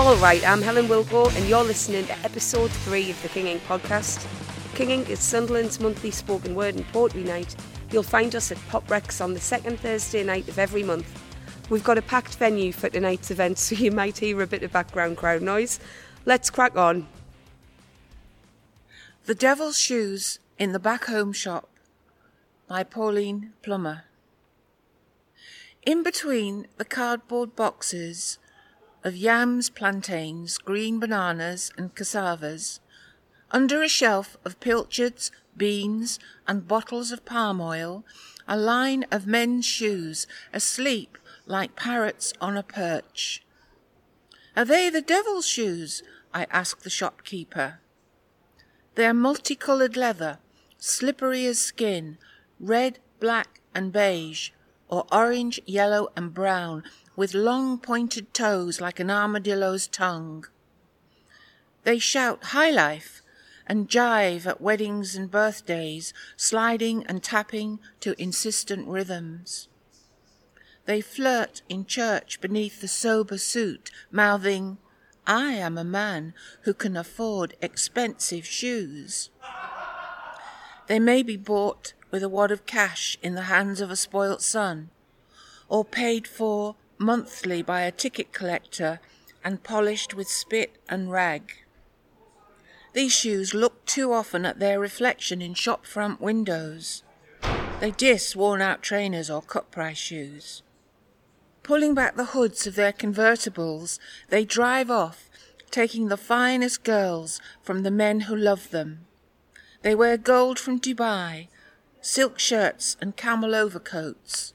All right, I'm Helen Wilko, and you're listening to episode three of the King Ink podcast. King Ink is Sunderland's monthly spoken word and poetry night. You'll find us at Pop Rex on the second Thursday night of every month. We've got a packed venue for tonight's event, so you might hear a bit of background crowd noise. Let's crack on. The Devil's Shoes in the Back Home Shop by Pauline Plummer. In between the cardboard boxes of yams, plantains, green bananas, and cassavas, under a shelf of pilchards, beans, and bottles of palm oil, a line of men's shoes asleep like parrots on a perch. Are they the devil's shoes? I asked the shopkeeper. They are multicoloured leather, slippery as skin, red, black, and beige, or orange, yellow, and brown, with long pointed toes like an armadillo's tongue. They shout high life and jive at weddings and birthdays, sliding and tapping to insistent rhythms. They flirt in church beneath the sober suit, mouthing, I am a man who can afford expensive shoes. They may be bought with a wad of cash in the hands of a spoilt son, or paid for monthly by a ticket collector and polished with spit and rag. These shoes look too often at their reflection in shop front windows. They diss worn out trainers or cut price shoes. Pulling back the hoods of their convertibles, they drive off, taking the finest girls from the men who love them. They wear gold from Dubai, silk shirts and camel overcoats.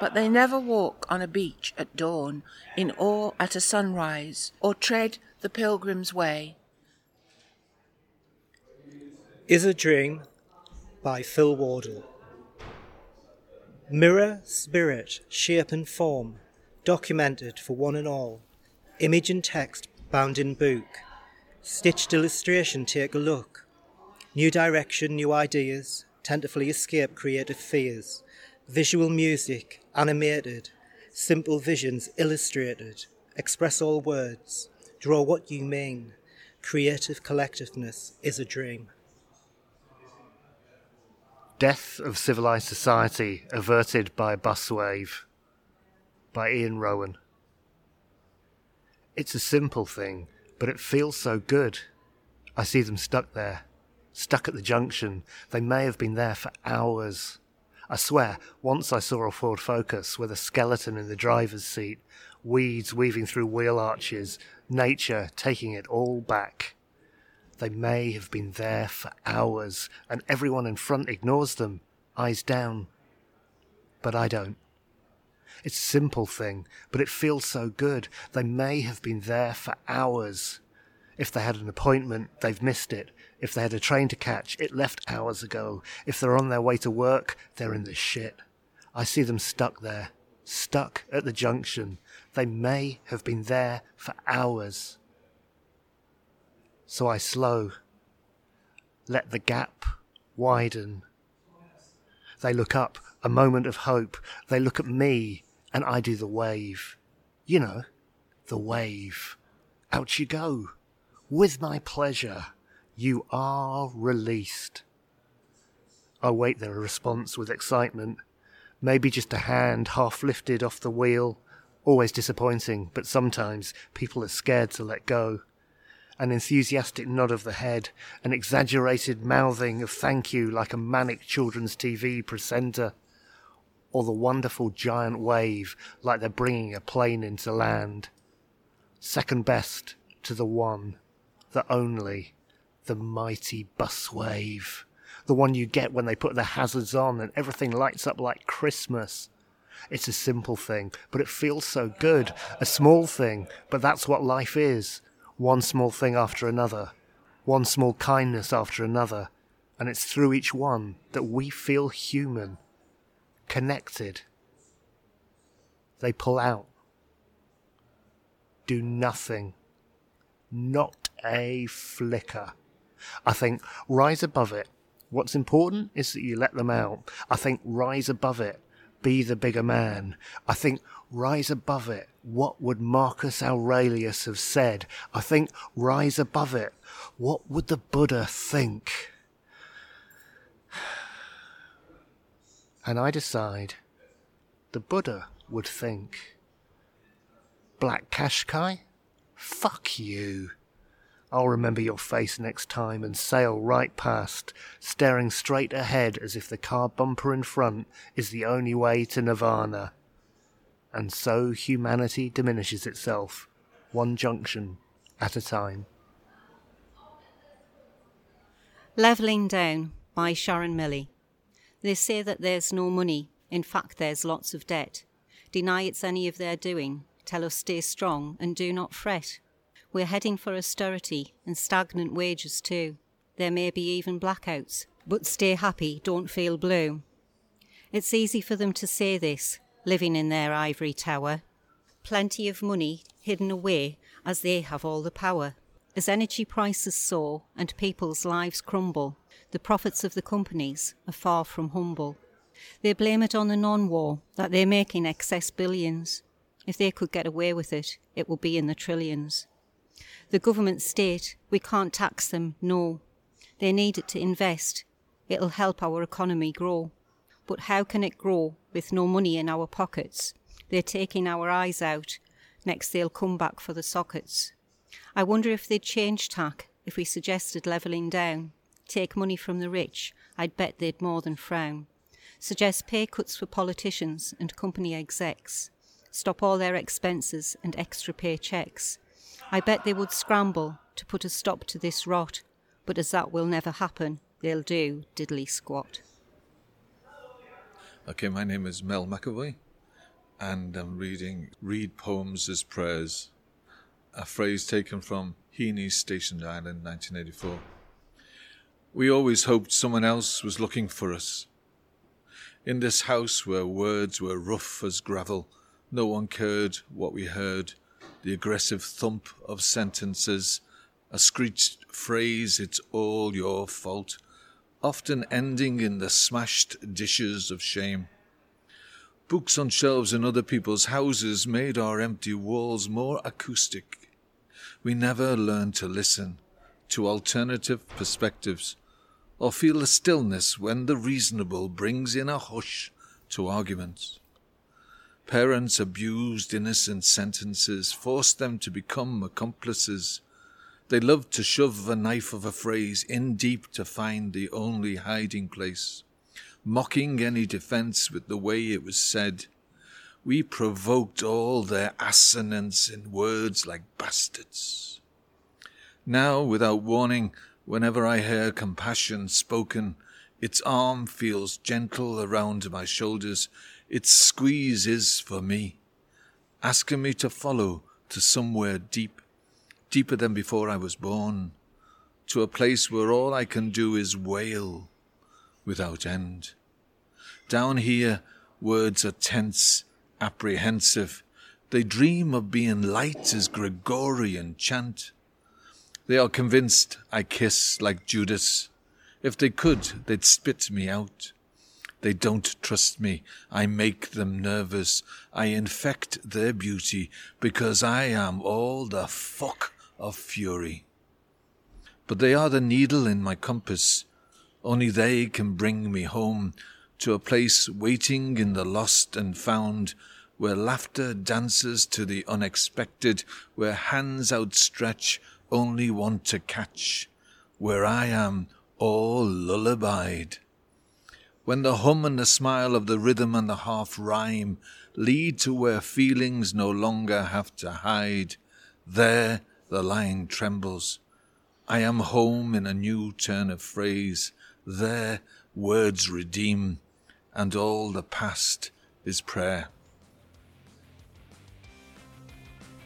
But they never walk on a beach at dawn, in awe at a sunrise, or tread the pilgrim's way. Is a Dream by Phil Wardle. Mirror, spirit, shape, and form, documented for one and all. Image and text bound in book. Stitched illustration, take a look. New direction, new ideas, tentatively escape creative fears. Visual music, animated, simple visions illustrated. Express all words, draw what you mean. Creative collectiveness is a dream. Death of Civilized Society Averted by Bus Wave by Iain Rowan. It's a simple thing, but it feels so good. I see them stuck there, stuck at the junction. They may have been there for hours. I swear, once I saw a Ford Focus with a skeleton in the driver's seat, weeds weaving through wheel arches, nature taking it all back. They may have been there for hours, and everyone in front ignores them, eyes down. But I don't. It's a simple thing, but it feels so good. They may have been there for hours. If they had an appointment, they've missed it. If they had a train to catch, it left hours ago. If they're on their way to work, they're in the shit. I see them stuck there, stuck at the junction. They may have been there for hours. So I slow, let the gap widen. They look up, a moment of hope. They look at me, and I do the wave. You know, the wave. Out you go. With my pleasure, you are released. I wait their response with excitement. Maybe just a hand half lifted off the wheel. Always disappointing, but sometimes people are scared to let go an enthusiastic nod of the head, an exaggerated mouthing of thank you like a manic children's TV presenter, or the wonderful giant wave like they're bringing a plane into land. Second best to the one, the only, the mighty bus wave. The one you get when they put the hazards on and everything lights up like Christmas. It's a simple thing, but it feels so good. A small thing, but that's what life is one small thing after another, one small kindness after another, and it's through each one that we feel human, connected. They pull out. Do nothing. Not a flicker. I think rise above it. What's important is that you let them out. I think rise above it. be the bigger man. I think rise above it. What would Marcus Aurelius have said? I think rise above it. What would the Buddha think? And I decide the Buddha would think. Black Qashqai? Fuck you. I'll remember your face next time and sail right past, staring straight ahead as if the car bumper in front is the only way to nirvana. And so humanity diminishes itself, one junction at a time. Levelling Down by Sharon Milley. They say that there's no money, in fact, there's lots of debt. Deny it's any of their doing, tell us stay strong and do not fret. We're heading for austerity and stagnant wages too. There may be even blackouts, but stay happy, don't feel blue. It's easy for them to say this, living in their ivory tower. Plenty of money hidden away as they have all the power. As energy prices soar and people's lives crumble, the profits of the companies are far from humble. They blame it on the non war that they're making excess billions. If they could get away with it, it would be in the trillions. The government state, we can't tax them, no. They need it to invest. It'll help our economy grow. But how can it grow with no money in our pockets? They're taking our eyes out. Next, they'll come back for the sockets. I wonder if they'd change tack if we suggested levelling down. Take money from the rich, I'd bet they'd more than frown. Suggest pay cuts for politicians and company execs. Stop all their expenses and extra pay checks. I bet they would scramble to put a stop to this rot, but as that will never happen, they'll do diddly squat. Okay, my name is Mel McAvoy, and I'm reading Read Poems as Prayers, a phrase taken from Heaney's Station Island, 1984. We always hoped someone else was looking for us. In this house where words were rough as gravel, no one cared what we heard the aggressive thump of sentences, a screeched phrase, it's all your fault, often ending in the smashed dishes of shame. Books on shelves in other people's houses made our empty walls more acoustic. We never learned to listen to alternative perspectives or feel the stillness when the reasonable brings in a hush to arguments. Parents abused innocent sentences, forced them to become accomplices. They loved to shove a knife of a phrase in deep to find the only hiding place, mocking any defense with the way it was said. We provoked all their assonance in words like bastards. Now, without warning, whenever I hear compassion spoken, its arm feels gentle around my shoulders its squeeze is for me, asking me to follow to somewhere deep, deeper than before I was born, to a place where all I can do is wail without end. Down here, words are tense, apprehensive. They dream of being light as Gregorian chant. They are convinced I kiss like Judas. If they could, they'd spit me out. They don't trust me. I make them nervous. I infect their beauty because I am all the fuck of fury. But they are the needle in my compass. Only they can bring me home to a place waiting in the lost and found, where laughter dances to the unexpected, where hands outstretch only want to catch, where I am all lullabied when the hum and the smile of the rhythm and the half rhyme lead to where feelings no longer have to hide, there the line trembles. I am home in a new turn of phrase. There words redeem, and all the past is prayer.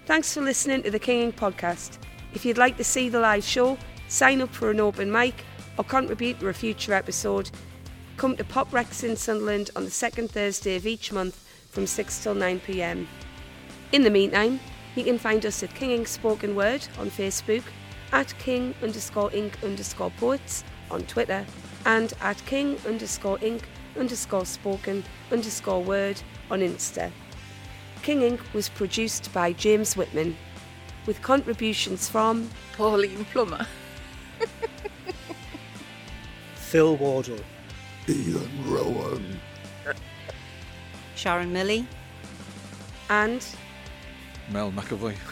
Thanks for listening to the King Ink Podcast. If you'd like to see the live show, sign up for an open mic, or contribute to a future episode, Come to Pop Rex in Sunderland on the second Thursday of each month from 6 till 9 pm. In the meantime, you can find us at King Ink Spoken Word on Facebook, at King underscore Ink underscore Poets on Twitter, and at King underscore Ink underscore spoken underscore word on Insta. King Ink. was produced by James Whitman, with contributions from Pauline Plummer. Phil Wardle, Iain Rowan. Sharon Milley, and Mel McAvoy.